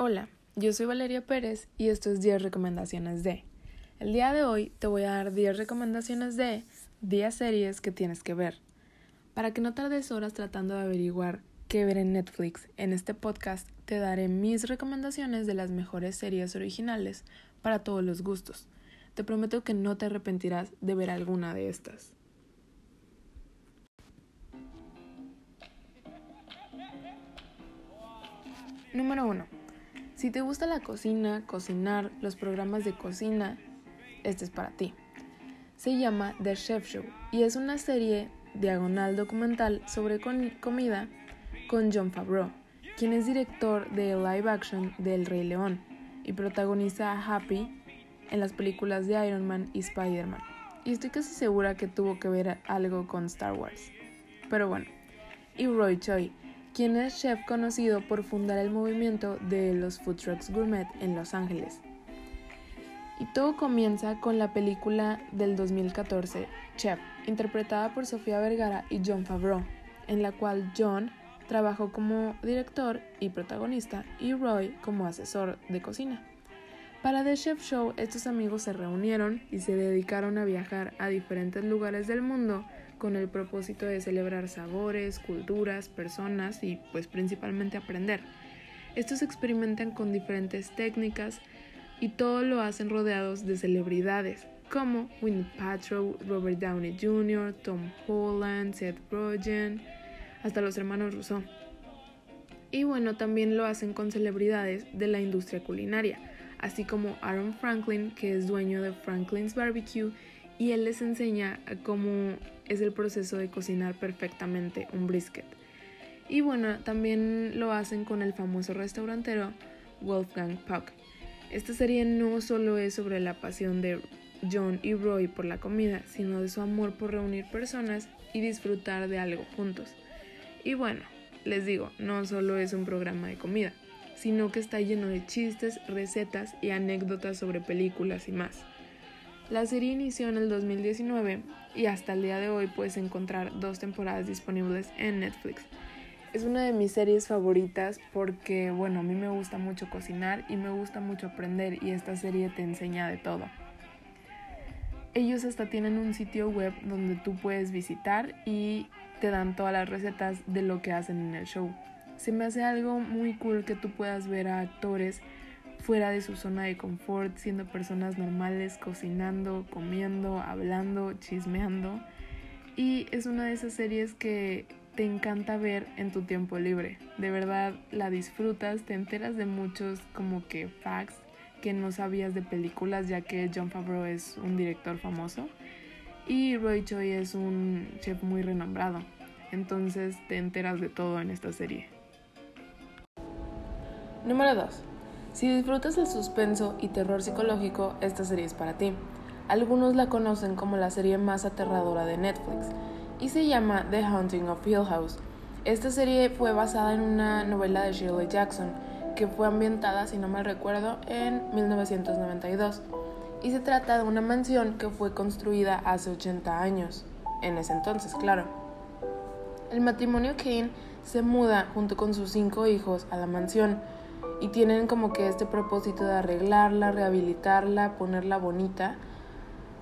Hola, yo soy Valeria Pérez y esto es 10 recomendaciones de. El día de hoy te voy a dar 10 recomendaciones de 10 series que tienes que ver. Para que no tardes horas tratando de averiguar qué ver en Netflix, en este podcast te daré mis recomendaciones de las mejores series originales para todos los gustos. Te prometo que no te arrepentirás de ver alguna de estas. Número 1. Si te gusta la cocina, cocinar, los programas de cocina, este es para ti. Se llama The Chef Show y es una serie diagonal documental sobre comida con John Favreau, quien es director de live action de El Rey León y protagoniza a Happy en las películas de Iron Man y Spider-Man. Y estoy casi segura que tuvo que ver algo con Star Wars. Pero bueno, y Roy Choi, quien es chef conocido por fundar el movimiento de los food trucks gourmet en Los Ángeles. Y todo comienza con la película del 2014, Chef, interpretada por Sofía Vergara y John Favreau, en la cual John trabajó como director y protagonista y Roy como asesor de cocina. Para The Chef Show, estos amigos se reunieron y se dedicaron a viajar a diferentes lugares del mundo con el propósito de celebrar sabores, culturas, personas y pues principalmente aprender. Estos experimentan con diferentes técnicas y todo lo hacen rodeados de celebridades como Winnie Paltrow, Robert Downey Jr., Tom Holland, Seth Rogen, hasta los hermanos Rousseau. Y bueno, también lo hacen con celebridades de la industria culinaria, así como Aaron Franklin, que es dueño de Franklin's Barbecue, y él les enseña cómo es el proceso de cocinar perfectamente un brisket. Y bueno, también lo hacen con el famoso restaurantero Wolfgang Puck. Esta serie no solo es sobre la pasión de John y Roy por la comida, sino de su amor por reunir personas y disfrutar de algo juntos. Y bueno, les digo, no solo es un programa de comida, sino que está lleno de chistes, recetas y anécdotas sobre películas y más. La serie inició en el 2019 y hasta el día de hoy puedes encontrar dos temporadas disponibles en Netflix. Es una de mis series favoritas porque, bueno, a mí me gusta mucho cocinar y me gusta mucho aprender y esta serie te enseña de todo. Ellos hasta tienen un sitio web donde tú puedes visitar y te dan todas las recetas de lo que hacen en el show. Se me hace algo muy cool que tú puedas ver a actores fuera de su zona de confort, siendo personas normales, cocinando, comiendo, hablando, chismeando. Y es una de esas series que te encanta ver en tu tiempo libre. De verdad la disfrutas, te enteras de muchos como que facts que no sabías de películas, ya que John Favreau es un director famoso y Roy Choi es un chef muy renombrado. Entonces te enteras de todo en esta serie. Número 2. Si disfrutas el suspenso y terror psicológico, esta serie es para ti. Algunos la conocen como la serie más aterradora de Netflix y se llama The Haunting of Hill House. Esta serie fue basada en una novela de Shirley Jackson que fue ambientada, si no mal recuerdo, en 1992 y se trata de una mansión que fue construida hace 80 años, en ese entonces, claro. El matrimonio Kane se muda junto con sus cinco hijos a la mansión, y tienen como que este propósito de arreglarla, rehabilitarla, ponerla bonita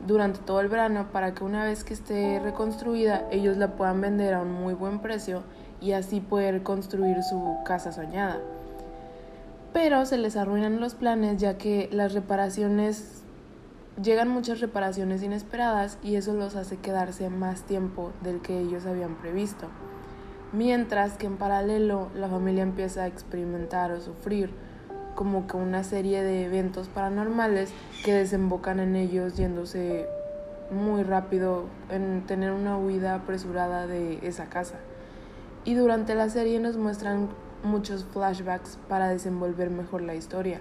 durante todo el verano para que una vez que esté reconstruida ellos la puedan vender a un muy buen precio y así poder construir su casa soñada. Pero se les arruinan los planes ya que las reparaciones llegan muchas reparaciones inesperadas y eso los hace quedarse más tiempo del que ellos habían previsto mientras que en paralelo la familia empieza a experimentar o sufrir como que una serie de eventos paranormales que desembocan en ellos yéndose muy rápido en tener una huida apresurada de esa casa. Y durante la serie nos muestran muchos flashbacks para desenvolver mejor la historia.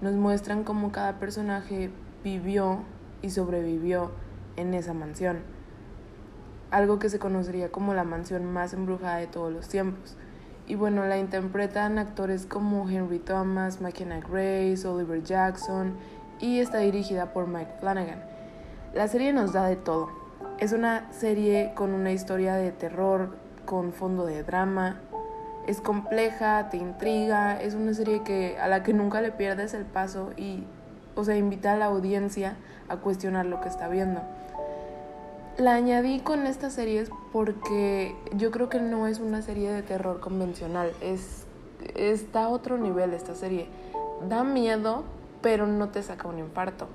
Nos muestran cómo cada personaje vivió y sobrevivió en esa mansión algo que se conocería como la mansión más embrujada de todos los tiempos. Y bueno, la interpretan actores como Henry Thomas, McKenna Grace, Oliver Jackson y está dirigida por Mike Flanagan. La serie nos da de todo. Es una serie con una historia de terror, con fondo de drama Es compleja, te intriga, es una serie que a la que nunca le pierdes el paso y o sea, invita a la audiencia a cuestionar lo que está viendo. La añadí con esta serie porque yo creo que no es una serie de terror convencional, es está a otro nivel esta serie. Da miedo, pero no te saca un infarto.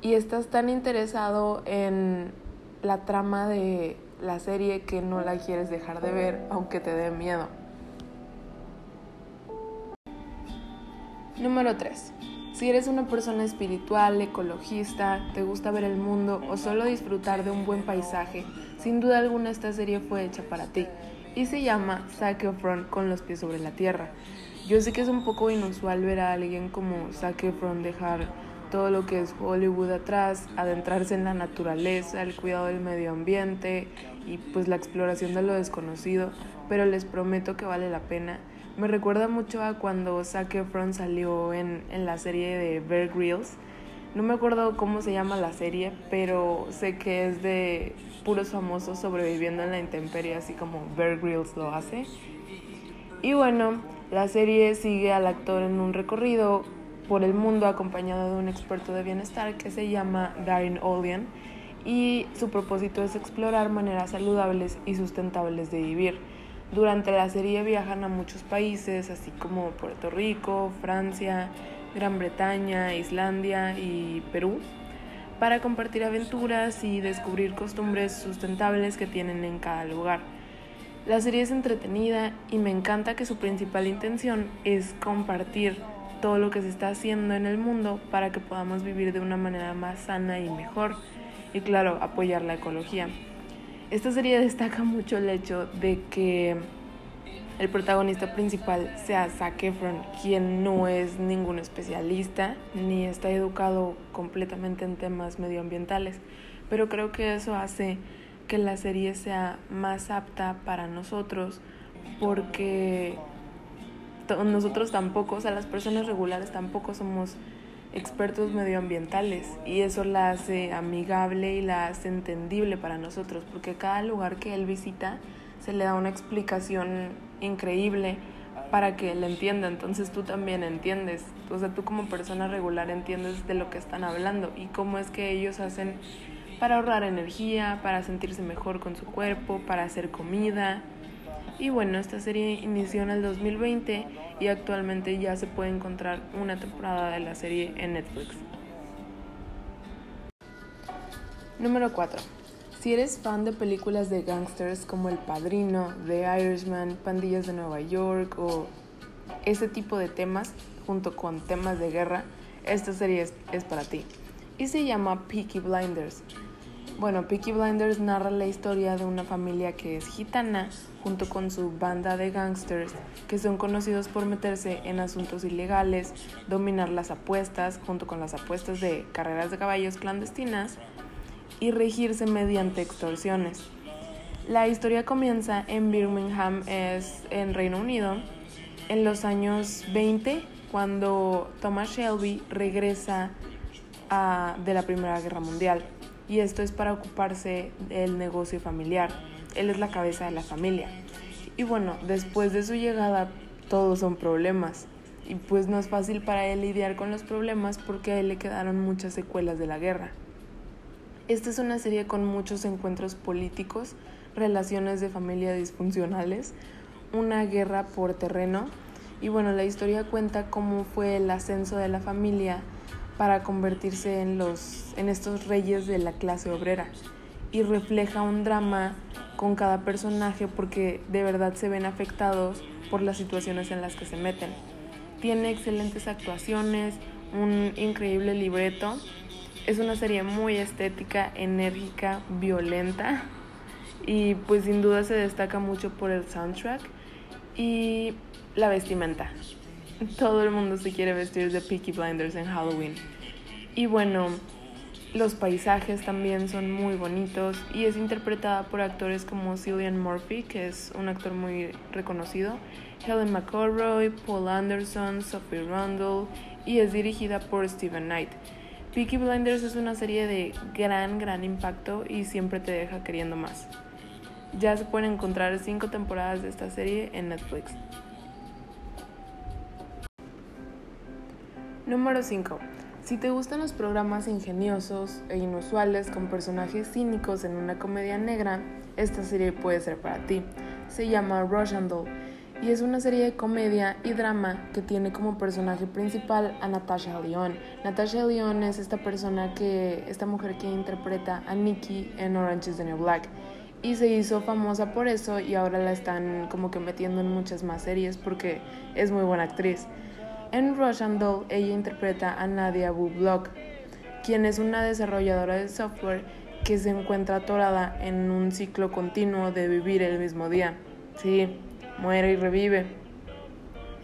Y estás tan interesado en la trama de la serie que no la quieres dejar de ver aunque te dé miedo. Número 3. Si eres una persona espiritual, ecologista, te gusta ver el mundo o solo disfrutar de un buen paisaje, sin duda alguna esta serie fue hecha para ti y se llama Zac Efron con los pies sobre la tierra. Yo sé que es un poco inusual ver a alguien como Zac Efron dejar todo lo que es Hollywood atrás, adentrarse en la naturaleza, el cuidado del medio ambiente y pues la exploración de lo desconocido, pero les prometo que vale la pena me recuerda mucho a cuando Zac Efron salió en, en la serie de Bear Grylls. No me acuerdo cómo se llama la serie, pero sé que es de puros famosos sobreviviendo en la intemperie, así como Bear Grylls lo hace. Y bueno, la serie sigue al actor en un recorrido por el mundo acompañado de un experto de bienestar que se llama Darren Olian y su propósito es explorar maneras saludables y sustentables de vivir. Durante la serie viajan a muchos países, así como Puerto Rico, Francia, Gran Bretaña, Islandia y Perú, para compartir aventuras y descubrir costumbres sustentables que tienen en cada lugar. La serie es entretenida y me encanta que su principal intención es compartir todo lo que se está haciendo en el mundo para que podamos vivir de una manera más sana y mejor y claro, apoyar la ecología. Esta serie destaca mucho el hecho de que el protagonista principal sea Zac Efron, quien no es ningún especialista ni está educado completamente en temas medioambientales, pero creo que eso hace que la serie sea más apta para nosotros porque nosotros tampoco, o sea, las personas regulares tampoco somos expertos medioambientales y eso la hace amigable y la hace entendible para nosotros porque cada lugar que él visita se le da una explicación increíble para que él entienda, entonces tú también entiendes, o sea, tú como persona regular entiendes de lo que están hablando y cómo es que ellos hacen para ahorrar energía, para sentirse mejor con su cuerpo, para hacer comida, y bueno, esta serie inició en el 2020 y actualmente ya se puede encontrar una temporada de la serie en Netflix. Número 4. Si eres fan de películas de gangsters como El Padrino, The Irishman, Pandillas de Nueva York o ese tipo de temas, junto con temas de guerra, esta serie es, es para ti. Y se llama Peaky Blinders. Bueno, Peaky Blinders narra la historia de una familia que es gitana junto con su banda de gangsters que son conocidos por meterse en asuntos ilegales, dominar las apuestas junto con las apuestas de carreras de caballos clandestinas y regirse mediante extorsiones. La historia comienza en Birmingham, es en Reino Unido, en los años 20, cuando Thomas Shelby regresa de la Primera Guerra Mundial y esto es para ocuparse del negocio familiar. Él es la cabeza de la familia. Y bueno, después de su llegada todos son problemas. Y pues no es fácil para él lidiar con los problemas porque a él le quedaron muchas secuelas de la guerra. Esta es una serie con muchos encuentros políticos, relaciones de familia disfuncionales, una guerra por terreno y bueno, la historia cuenta cómo fue el ascenso de la familia para convertirse en, los, en estos reyes de la clase obrera y refleja un drama con cada personaje porque de verdad se ven afectados por las situaciones en las que se meten. Tiene excelentes actuaciones, un increíble libreto. Es una serie muy estética, enérgica, violenta y pues sin duda se destaca mucho por el soundtrack y la vestimenta. Todo el mundo se quiere vestir de Peaky Blinders en Halloween. Y bueno, los paisajes también son muy bonitos y es interpretada por actores como Cillian Murphy, que es un actor muy reconocido, Helen McCorroy, Paul Anderson, Sophie Rundle y es dirigida por Steven Knight. Peaky Blinders es una serie de gran, gran impacto y siempre te deja queriendo más. Ya se pueden encontrar cinco temporadas de esta serie en Netflix. Número 5. Si te gustan los programas ingeniosos e inusuales con personajes cínicos en una comedia negra, esta serie puede ser para ti. Se llama Russian Doll y es una serie de comedia y drama que tiene como personaje principal a Natasha Lyonne. Natasha Lyonne es esta persona que, esta mujer que interpreta a Nikki en Orange is the New Black y se hizo famosa por eso y ahora la están como que metiendo en muchas más series porque es muy buena actriz. En Russian Doll ella interpreta a Nadia Bublock, quien es una desarrolladora de software que se encuentra atorada en un ciclo continuo de vivir el mismo día. Sí, muere y revive.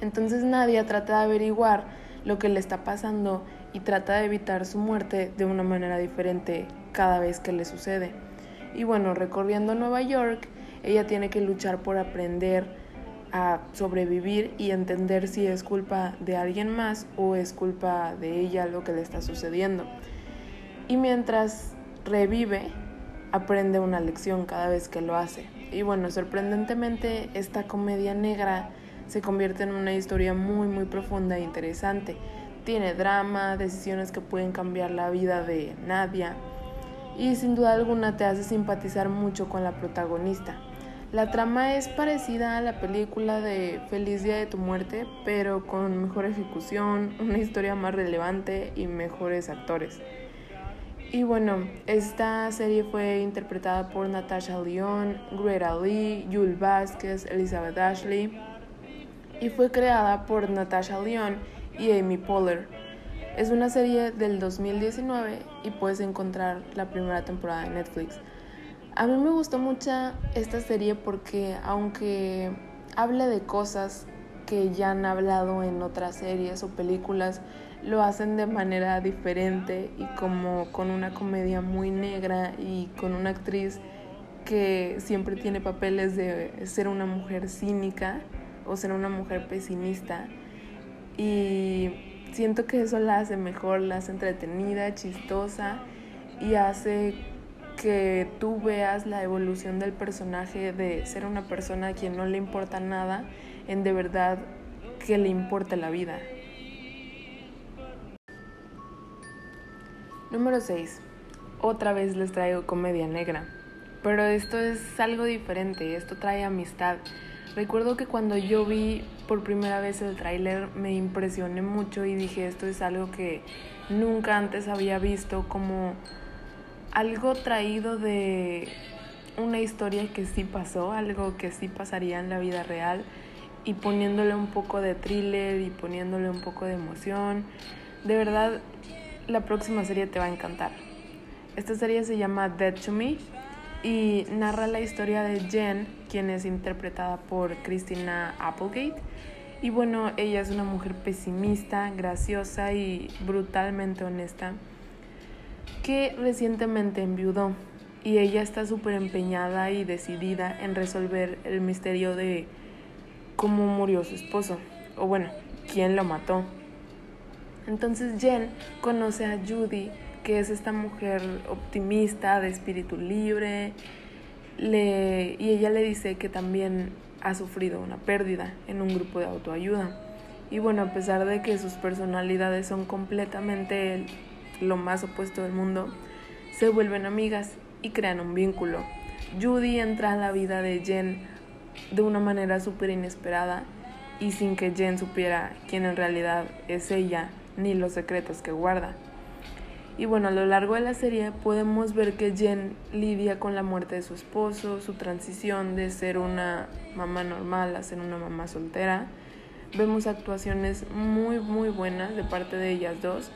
Entonces Nadia trata de averiguar lo que le está pasando y trata de evitar su muerte de una manera diferente cada vez que le sucede. Y bueno, recorriendo Nueva York, ella tiene que luchar por aprender a sobrevivir y entender si es culpa de alguien más o es culpa de ella lo que le está sucediendo. Y mientras revive, aprende una lección cada vez que lo hace. Y bueno, sorprendentemente esta comedia negra se convierte en una historia muy muy profunda e interesante. Tiene drama, decisiones que pueden cambiar la vida de Nadia y sin duda alguna te hace simpatizar mucho con la protagonista. La trama es parecida a la película de Feliz Día de tu Muerte, pero con mejor ejecución, una historia más relevante y mejores actores. Y bueno, esta serie fue interpretada por Natasha Lyonne, Greta Lee, Jules Vázquez, Elizabeth Ashley y fue creada por Natasha Lyonne y Amy Poehler. Es una serie del 2019 y puedes encontrar la primera temporada en Netflix. A mí me gustó mucho esta serie porque aunque habla de cosas que ya han hablado en otras series o películas, lo hacen de manera diferente y como con una comedia muy negra y con una actriz que siempre tiene papeles de ser una mujer cínica o ser una mujer pesimista. Y siento que eso la hace mejor, la hace entretenida, chistosa y hace que tú veas la evolución del personaje de ser una persona a quien no le importa nada en de verdad que le importa la vida. Número 6. Otra vez les traigo comedia negra. Pero esto es algo diferente, esto trae amistad. Recuerdo que cuando yo vi por primera vez el tráiler me impresioné mucho y dije esto es algo que nunca antes había visto como algo traído de una historia que sí pasó, algo que sí pasaría en la vida real y poniéndole un poco de thriller y poniéndole un poco de emoción. De verdad, la próxima serie te va a encantar. Esta serie se llama Dead to Me y narra la historia de Jen, quien es interpretada por Christina Applegate. Y bueno, ella es una mujer pesimista, graciosa y brutalmente honesta que recientemente enviudó y ella está súper empeñada y decidida en resolver el misterio de cómo murió su esposo o bueno, quién lo mató. Entonces Jen conoce a Judy, que es esta mujer optimista, de espíritu libre, le, y ella le dice que también ha sufrido una pérdida en un grupo de autoayuda. Y bueno, a pesar de que sus personalidades son completamente lo más opuesto del mundo, se vuelven amigas y crean un vínculo. Judy entra a la vida de Jen de una manera súper inesperada y sin que Jen supiera quién en realidad es ella ni los secretos que guarda. Y bueno, a lo largo de la serie podemos ver que Jen lidia con la muerte de su esposo, su transición de ser una mamá normal a ser una mamá soltera. Vemos actuaciones muy muy buenas de parte de ellas dos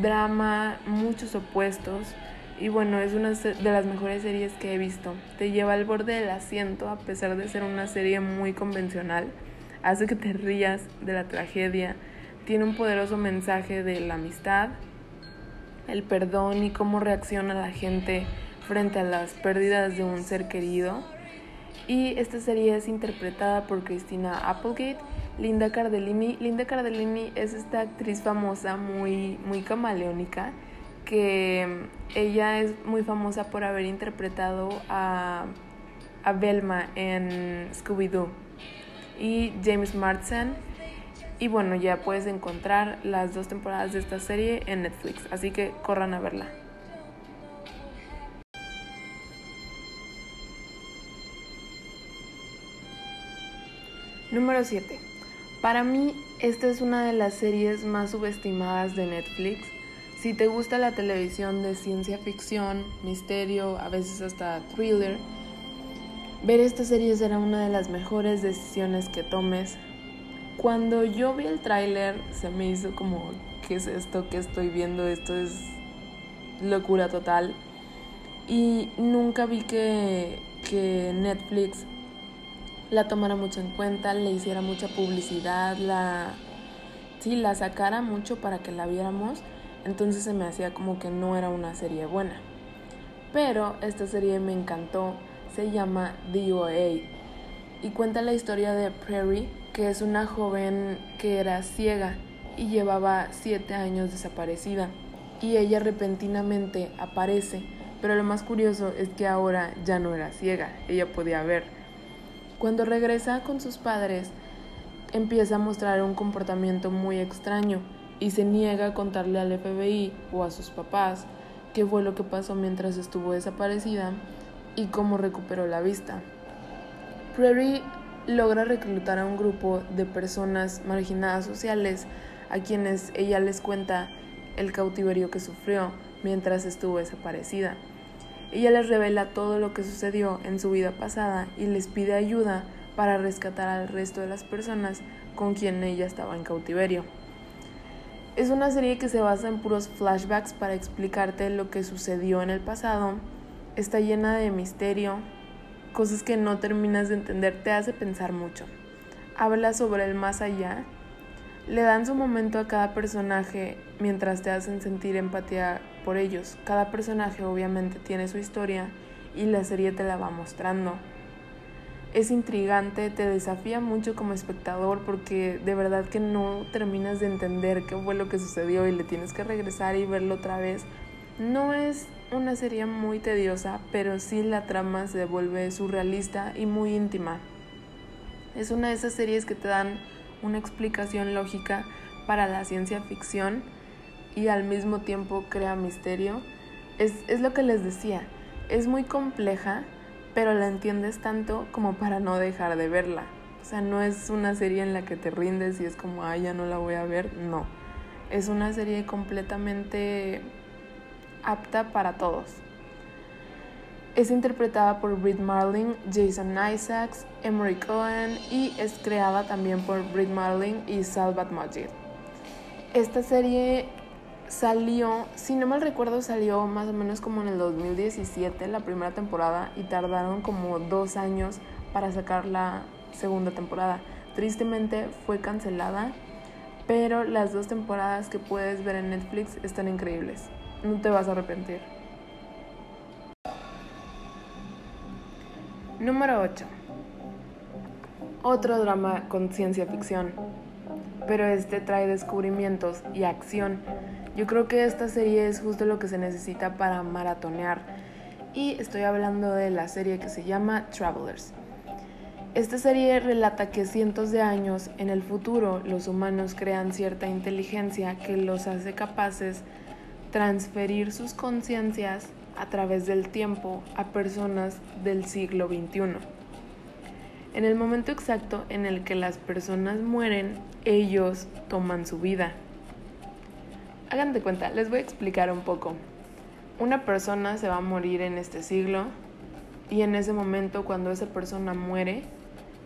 drama, muchos opuestos. Y bueno, es una de las mejores series que he visto. Te lleva al borde del asiento a pesar de ser una serie muy convencional. Hace que te rías de la tragedia. Tiene un poderoso mensaje de la amistad, el perdón y cómo reacciona la gente frente a las pérdidas de un ser querido. Y esta serie es interpretada por Christina Applegate Linda Cardellini. Linda Cardellini es esta actriz famosa, muy, muy camaleónica, que ella es muy famosa por haber interpretado a, a Velma en Scooby-Doo y James Marsden. Y bueno, ya puedes encontrar las dos temporadas de esta serie en Netflix, así que corran a verla. Número 7. Para mí, esta es una de las series más subestimadas de Netflix. Si te gusta la televisión de ciencia ficción, misterio, a veces hasta thriller, ver esta serie será una de las mejores decisiones que tomes. Cuando yo vi el tráiler se me hizo como, ¿qué es esto que estoy viendo? Esto es locura total. Y nunca vi que, que Netflix la tomara mucho en cuenta, le hiciera mucha publicidad, la sí, la sacara mucho para que la viéramos, entonces se me hacía como que no era una serie buena. Pero esta serie me encantó, se llama DOA y cuenta la historia de Prairie, que es una joven que era ciega y llevaba siete años desaparecida y ella repentinamente aparece, pero lo más curioso es que ahora ya no era ciega, ella podía ver. Cuando regresa con sus padres, empieza a mostrar un comportamiento muy extraño y se niega a contarle al FBI o a sus papás qué fue lo que pasó mientras estuvo desaparecida y cómo recuperó la vista. Prairie logra reclutar a un grupo de personas marginadas sociales a quienes ella les cuenta el cautiverio que sufrió mientras estuvo desaparecida. Ella les revela todo lo que sucedió en su vida pasada y les pide ayuda para rescatar al resto de las personas con quien ella estaba en cautiverio. Es una serie que se basa en puros flashbacks para explicarte lo que sucedió en el pasado. Está llena de misterio, cosas que no terminas de entender, te hace pensar mucho. Habla sobre el más allá. Le dan su momento a cada personaje mientras te hacen sentir empatía por ellos. Cada personaje obviamente tiene su historia y la serie te la va mostrando. Es intrigante, te desafía mucho como espectador porque de verdad que no terminas de entender qué fue lo que sucedió y le tienes que regresar y verlo otra vez. No es una serie muy tediosa, pero sí la trama se vuelve surrealista y muy íntima. Es una de esas series que te dan una explicación lógica para la ciencia ficción y al mismo tiempo crea misterio. Es, es lo que les decía, es muy compleja, pero la entiendes tanto como para no dejar de verla. O sea, no es una serie en la que te rindes y es como, ah, ya no la voy a ver. No. Es una serie completamente apta para todos. Es interpretada por Britt Marling, Jason Isaacs, Emery Cohen y es creada también por Britt Marling y Salvat Majid. Esta serie salió, si no mal recuerdo, salió más o menos como en el 2017, la primera temporada, y tardaron como dos años para sacar la segunda temporada. Tristemente fue cancelada, pero las dos temporadas que puedes ver en Netflix están increíbles. No te vas a arrepentir. Número 8. Otro drama con ciencia ficción, pero este trae descubrimientos y acción yo creo que esta serie es justo lo que se necesita para maratonear. Y estoy hablando de la serie que se llama Travelers. Esta serie relata que cientos de años en el futuro los humanos crean cierta inteligencia que los hace capaces transferir sus conciencias a través del tiempo a personas del siglo XXI. En el momento exacto en el que las personas mueren, ellos toman su vida. Hagan de cuenta, les voy a explicar un poco. Una persona se va a morir en este siglo y en ese momento cuando esa persona muere,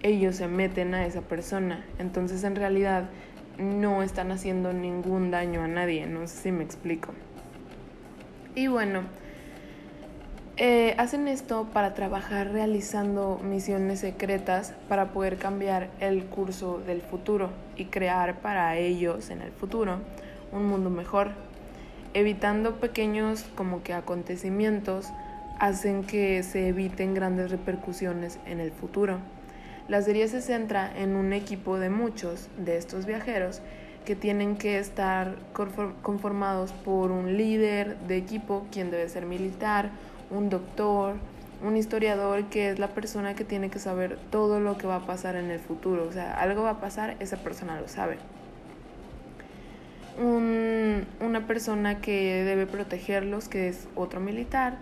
ellos se meten a esa persona. Entonces en realidad no están haciendo ningún daño a nadie, no sé si me explico. Y bueno, eh, hacen esto para trabajar realizando misiones secretas para poder cambiar el curso del futuro y crear para ellos en el futuro un mundo mejor. Evitando pequeños como que acontecimientos hacen que se eviten grandes repercusiones en el futuro. La serie se centra en un equipo de muchos de estos viajeros que tienen que estar conformados por un líder de equipo, quien debe ser militar, un doctor, un historiador que es la persona que tiene que saber todo lo que va a pasar en el futuro. O sea, algo va a pasar, esa persona lo sabe. Una persona que debe protegerlos, que es otro militar.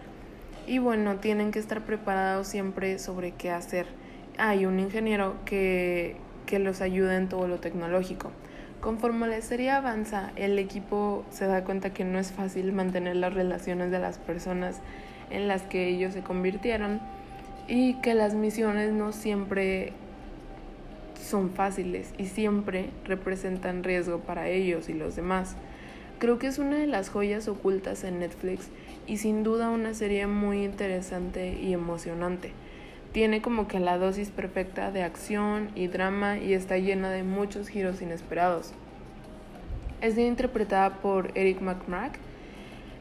Y bueno, tienen que estar preparados siempre sobre qué hacer. Hay un ingeniero que, que los ayuda en todo lo tecnológico. Conforme la serie avanza, el equipo se da cuenta que no es fácil mantener las relaciones de las personas en las que ellos se convirtieron y que las misiones no siempre son fáciles y siempre representan riesgo para ellos y los demás. Creo que es una de las joyas ocultas en Netflix y sin duda una serie muy interesante y emocionante. Tiene como que la dosis perfecta de acción y drama y está llena de muchos giros inesperados. Es interpretada por Eric McMack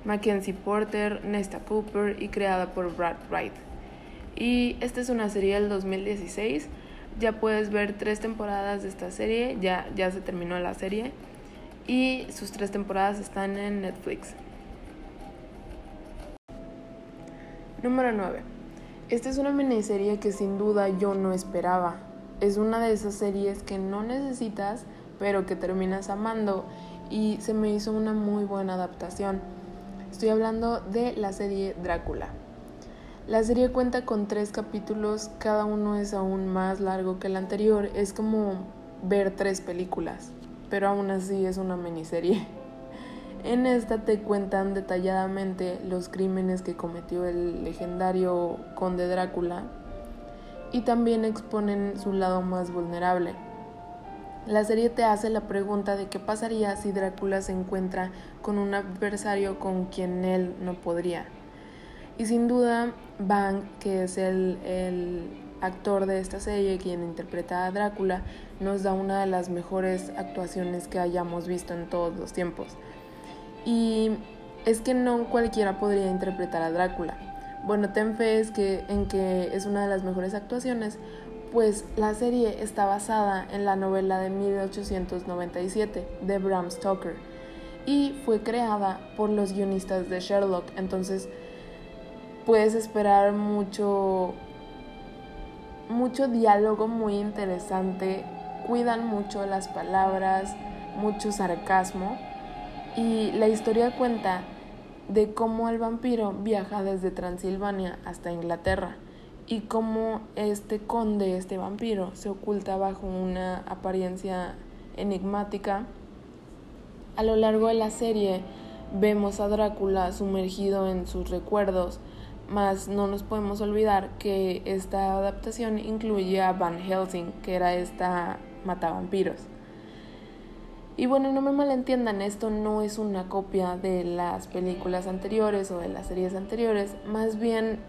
Mackenzie Porter, Nesta Cooper y creada por Brad Wright. Y esta es una serie del 2016. Ya puedes ver tres temporadas de esta serie, ya, ya se terminó la serie. Y sus tres temporadas están en Netflix. Número 9. Esta es una miniserie que sin duda yo no esperaba. Es una de esas series que no necesitas, pero que terminas amando y se me hizo una muy buena adaptación. Estoy hablando de la serie Drácula. La serie cuenta con tres capítulos, cada uno es aún más largo que el anterior, es como ver tres películas, pero aún así es una miniserie. En esta te cuentan detalladamente los crímenes que cometió el legendario conde Drácula y también exponen su lado más vulnerable la serie te hace la pregunta de qué pasaría si Drácula se encuentra con un adversario con quien él no podría. Y sin duda, Bang, que es el, el actor de esta serie, quien interpreta a Drácula, nos da una de las mejores actuaciones que hayamos visto en todos los tiempos. Y es que no cualquiera podría interpretar a Drácula. Bueno, ten fe es que, en que es una de las mejores actuaciones pues la serie está basada en la novela de 1897 de Bram Stoker y fue creada por los guionistas de Sherlock, entonces puedes esperar mucho mucho diálogo muy interesante, cuidan mucho las palabras, mucho sarcasmo y la historia cuenta de cómo el vampiro viaja desde Transilvania hasta Inglaterra y cómo este conde, este vampiro, se oculta bajo una apariencia enigmática. A lo largo de la serie vemos a Drácula sumergido en sus recuerdos, mas no nos podemos olvidar que esta adaptación incluye a Van Helsing, que era esta matavampiros. Y bueno, no me malentiendan, esto no es una copia de las películas anteriores o de las series anteriores, más bien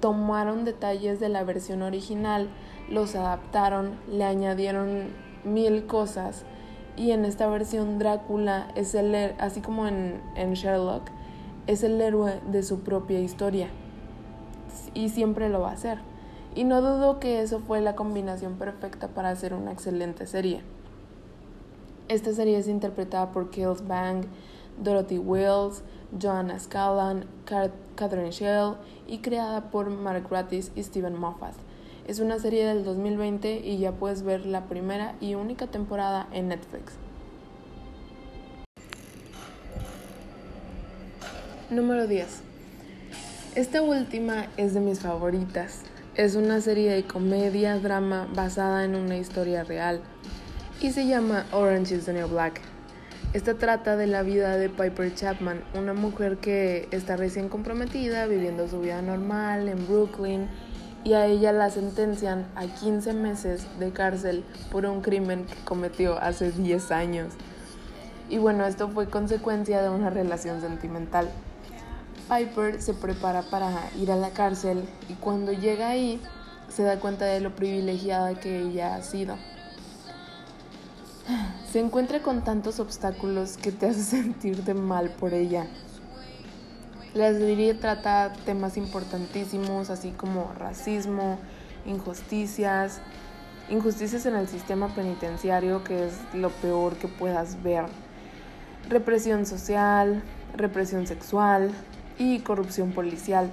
tomaron detalles de la versión original, los adaptaron, le añadieron mil cosas. Y en esta versión Drácula es el, así como en, en Sherlock, es el héroe de su propia historia y siempre lo va a hacer. Y no dudo que eso fue la combinación perfecta para hacer una excelente serie. Esta serie es interpretada por Kills Bang, Dorothy Wills, Joanna Scallan, Catherine Shell y creada por Mark Gratis y Steven Moffat. Es una serie del 2020 y ya puedes ver la primera y única temporada en Netflix. Número 10. Esta última es de mis favoritas. Es una serie de comedia, drama basada en una historia real y se llama Orange is the New Black. Esta trata de la vida de Piper Chapman, una mujer que está recién comprometida, viviendo su vida normal en Brooklyn, y a ella la sentencian a 15 meses de cárcel por un crimen que cometió hace 10 años. Y bueno, esto fue consecuencia de una relación sentimental. Piper se prepara para ir a la cárcel y cuando llega ahí se da cuenta de lo privilegiada que ella ha sido se encuentra con tantos obstáculos que te hace sentirte mal por ella. La serie trata temas importantísimos, así como racismo, injusticias, injusticias en el sistema penitenciario, que es lo peor que puedas ver, represión social, represión sexual y corrupción policial.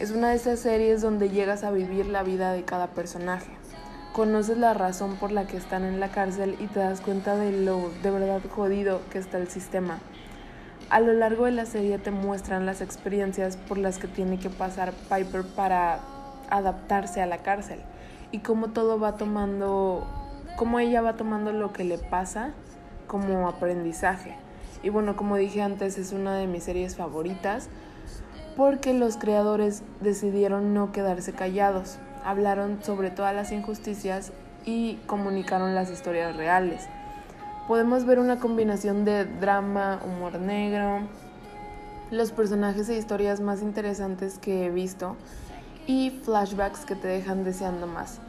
Es una de esas series donde llegas a vivir la vida de cada personaje. Conoces la razón por la que están en la cárcel y te das cuenta de lo de verdad jodido que está el sistema. A lo largo de la serie te muestran las experiencias por las que tiene que pasar Piper para adaptarse a la cárcel y cómo todo va tomando, cómo ella va tomando lo que le pasa como aprendizaje. Y bueno, como dije antes, es una de mis series favoritas porque los creadores decidieron no quedarse callados, hablaron sobre todas las injusticias y comunicaron las historias reales. Podemos ver una combinación de drama, humor negro, los personajes e historias más interesantes que he visto y flashbacks que te dejan deseando más.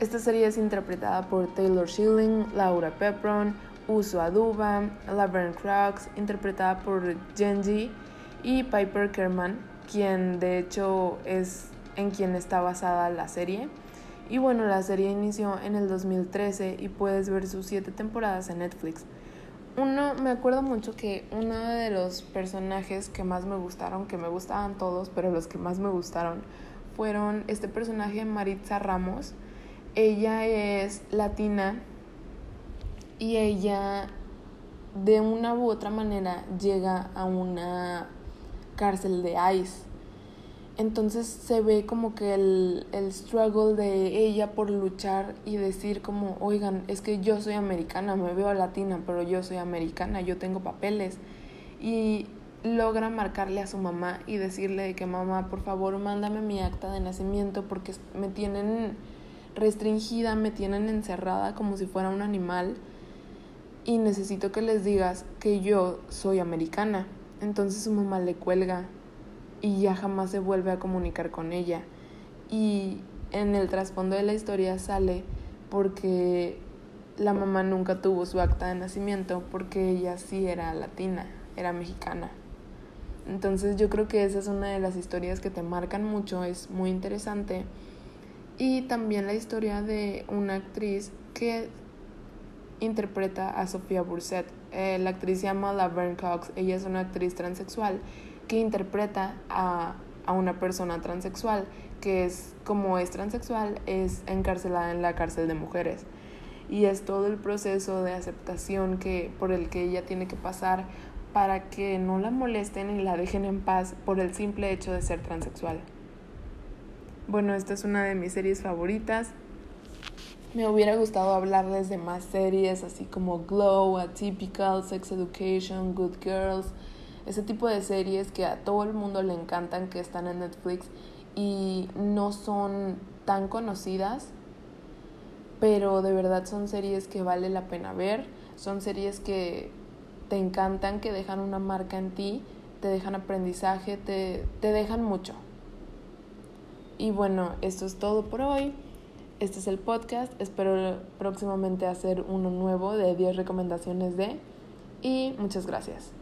Esta serie es interpretada por Taylor Schilling, Laura Pepron, Uso Aduba, Laverne Crooks, interpretada por Genji y Piper Kerman, quien de hecho es en quien está basada la serie. Y bueno, la serie inició en el 2013 y puedes ver sus siete temporadas en Netflix. Uno, me acuerdo mucho que uno de los personajes que más me gustaron, que me gustaban todos, pero los que más me gustaron fueron este personaje Maritza Ramos. Ella es latina y ella de una u otra manera llega a una cárcel de ICE. Entonces se ve como que el, el struggle de ella por luchar y decir como, oigan, es que yo soy americana, me veo latina, pero yo soy americana, yo tengo papeles. Y logra marcarle a su mamá y decirle que mamá, por favor, mándame mi acta de nacimiento porque me tienen restringida, me tienen encerrada como si fuera un animal y necesito que les digas que yo soy americana. Entonces su mamá le cuelga y ya jamás se vuelve a comunicar con ella. Y en el trasfondo de la historia sale porque la mamá nunca tuvo su acta de nacimiento porque ella sí era latina, era mexicana. Entonces yo creo que esa es una de las historias que te marcan mucho, es muy interesante. Y también la historia de una actriz que interpreta a Sofía Burset. Eh, la actriz se llama Laverne Cox. Ella es una actriz transexual que interpreta a, a una persona transexual que es como es transexual es encarcelada en la cárcel de mujeres y es todo el proceso de aceptación que por el que ella tiene que pasar para que no la molesten y la dejen en paz por el simple hecho de ser transexual. Bueno, esta es una de mis series favoritas. Me hubiera gustado hablarles de más series así como Glow, Atypical, Sex Education, Good Girls, ese tipo de series que a todo el mundo le encantan, que están en Netflix y no son tan conocidas, pero de verdad son series que vale la pena ver, son series que te encantan, que dejan una marca en ti, te dejan aprendizaje, te, te dejan mucho. Y bueno, esto es todo por hoy. Este es el podcast. Espero próximamente hacer uno nuevo de 10 recomendaciones de. Y muchas gracias.